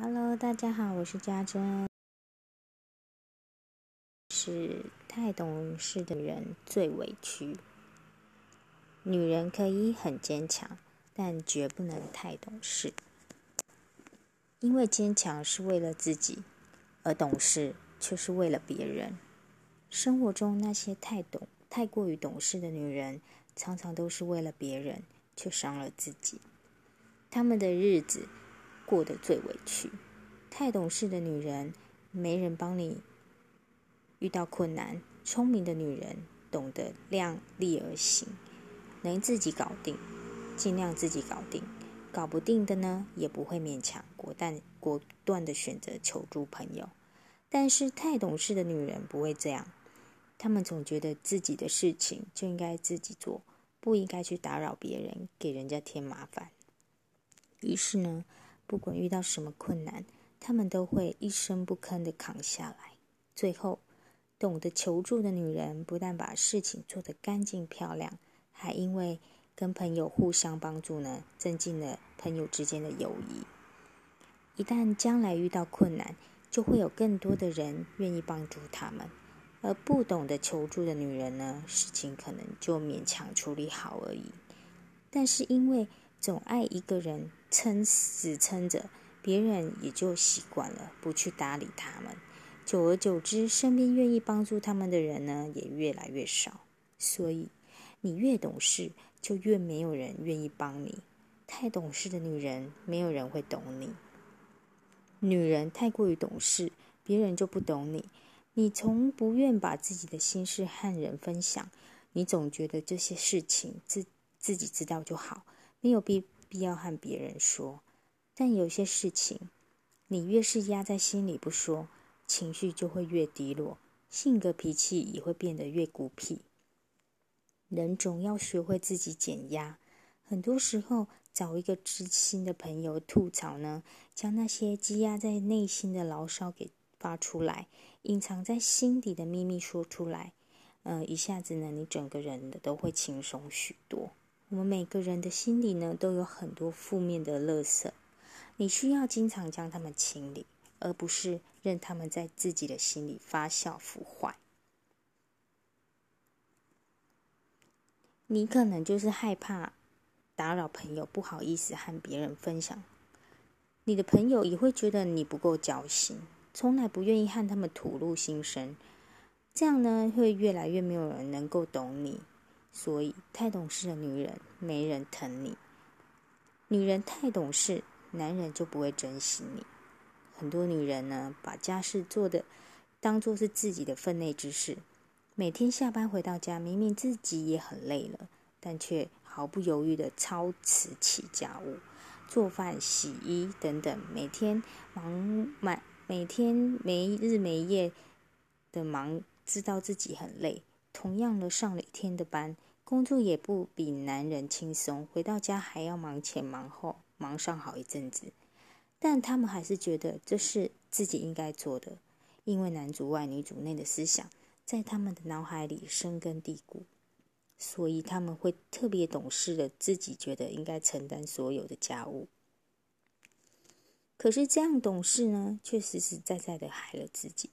Hello，大家好，我是家珍。是太懂事的女人最委屈。女人可以很坚强，但绝不能太懂事。因为坚强是为了自己，而懂事却是为了别人。生活中那些太懂、太过于懂事的女人，常常都是为了别人，却伤了自己。她们的日子过得最委屈。太懂事的女人，没人帮你。遇到困难，聪明的女人懂得量力而行，能自己搞定，尽量自己搞定。搞不定的呢，也不会勉强，果断果断的选择求助朋友。但是太懂事的女人不会这样，她们总觉得自己的事情就应该自己做，不应该去打扰别人，给人家添麻烦。于是呢，不管遇到什么困难，她们都会一声不吭的扛下来，最后。懂得求助的女人，不但把事情做得干净漂亮，还因为跟朋友互相帮助呢，增进了朋友之间的友谊。一旦将来遇到困难，就会有更多的人愿意帮助他们。而不懂得求助的女人呢，事情可能就勉强处理好而已。但是因为总爱一个人撑死撑着，别人也就习惯了，不去搭理他们。久而久之，身边愿意帮助他们的人呢，也越来越少。所以，你越懂事，就越没有人愿意帮你。太懂事的女人，没有人会懂你。女人太过于懂事，别人就不懂你。你从不愿把自己的心事和人分享，你总觉得这些事情自自己知道就好，没有必必要和别人说。但有些事情，你越是压在心里不说。情绪就会越低落，性格脾气也会变得越孤僻。人总要学会自己减压，很多时候找一个知心的朋友吐槽呢，将那些积压在内心的牢骚给发出来，隐藏在心底的秘密说出来，呃，一下子呢，你整个人的都会轻松许多。我们每个人的心里呢，都有很多负面的垃圾，你需要经常将它们清理。而不是任他们在自己的心里发酵腐坏。你可能就是害怕打扰朋友，不好意思和别人分享。你的朋友也会觉得你不够交心，从来不愿意和他们吐露心声。这样呢，会越来越没有人能够懂你。所以，太懂事的女人没人疼你。女人太懂事，男人就不会珍惜你。很多女人呢，把家事做的当做是自己的分内之事，每天下班回到家，明明自己也很累了，但却毫不犹豫的操持起家务，做饭、洗衣等等，每天忙满，每天没日没夜的忙，知道自己很累，同样的上了一天的班，工作也不比男人轻松，回到家还要忙前忙后，忙上好一阵子。但他们还是觉得这是自己应该做的，因为男主外女主内的思想在他们的脑海里深根蒂固，所以他们会特别懂事的，自己觉得应该承担所有的家务。可是这样懂事呢，却实实在在的害了自己。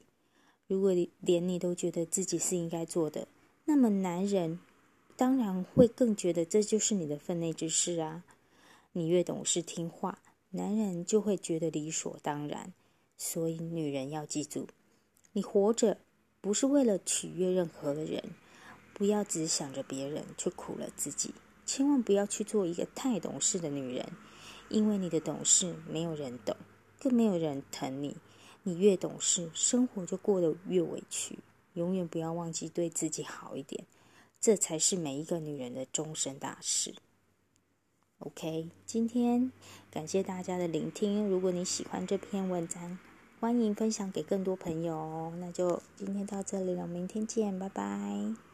如果连你都觉得自己是应该做的，那么男人当然会更觉得这就是你的分内之事啊。你越懂事听话。男人就会觉得理所当然，所以女人要记住，你活着不是为了取悦任何的人，不要只想着别人，却苦了自己。千万不要去做一个太懂事的女人，因为你的懂事没有人懂，更没有人疼你。你越懂事，生活就过得越委屈。永远不要忘记对自己好一点，这才是每一个女人的终身大事。OK，今天感谢大家的聆听。如果你喜欢这篇文章，欢迎分享给更多朋友哦。那就今天到这里了，明天见，拜拜。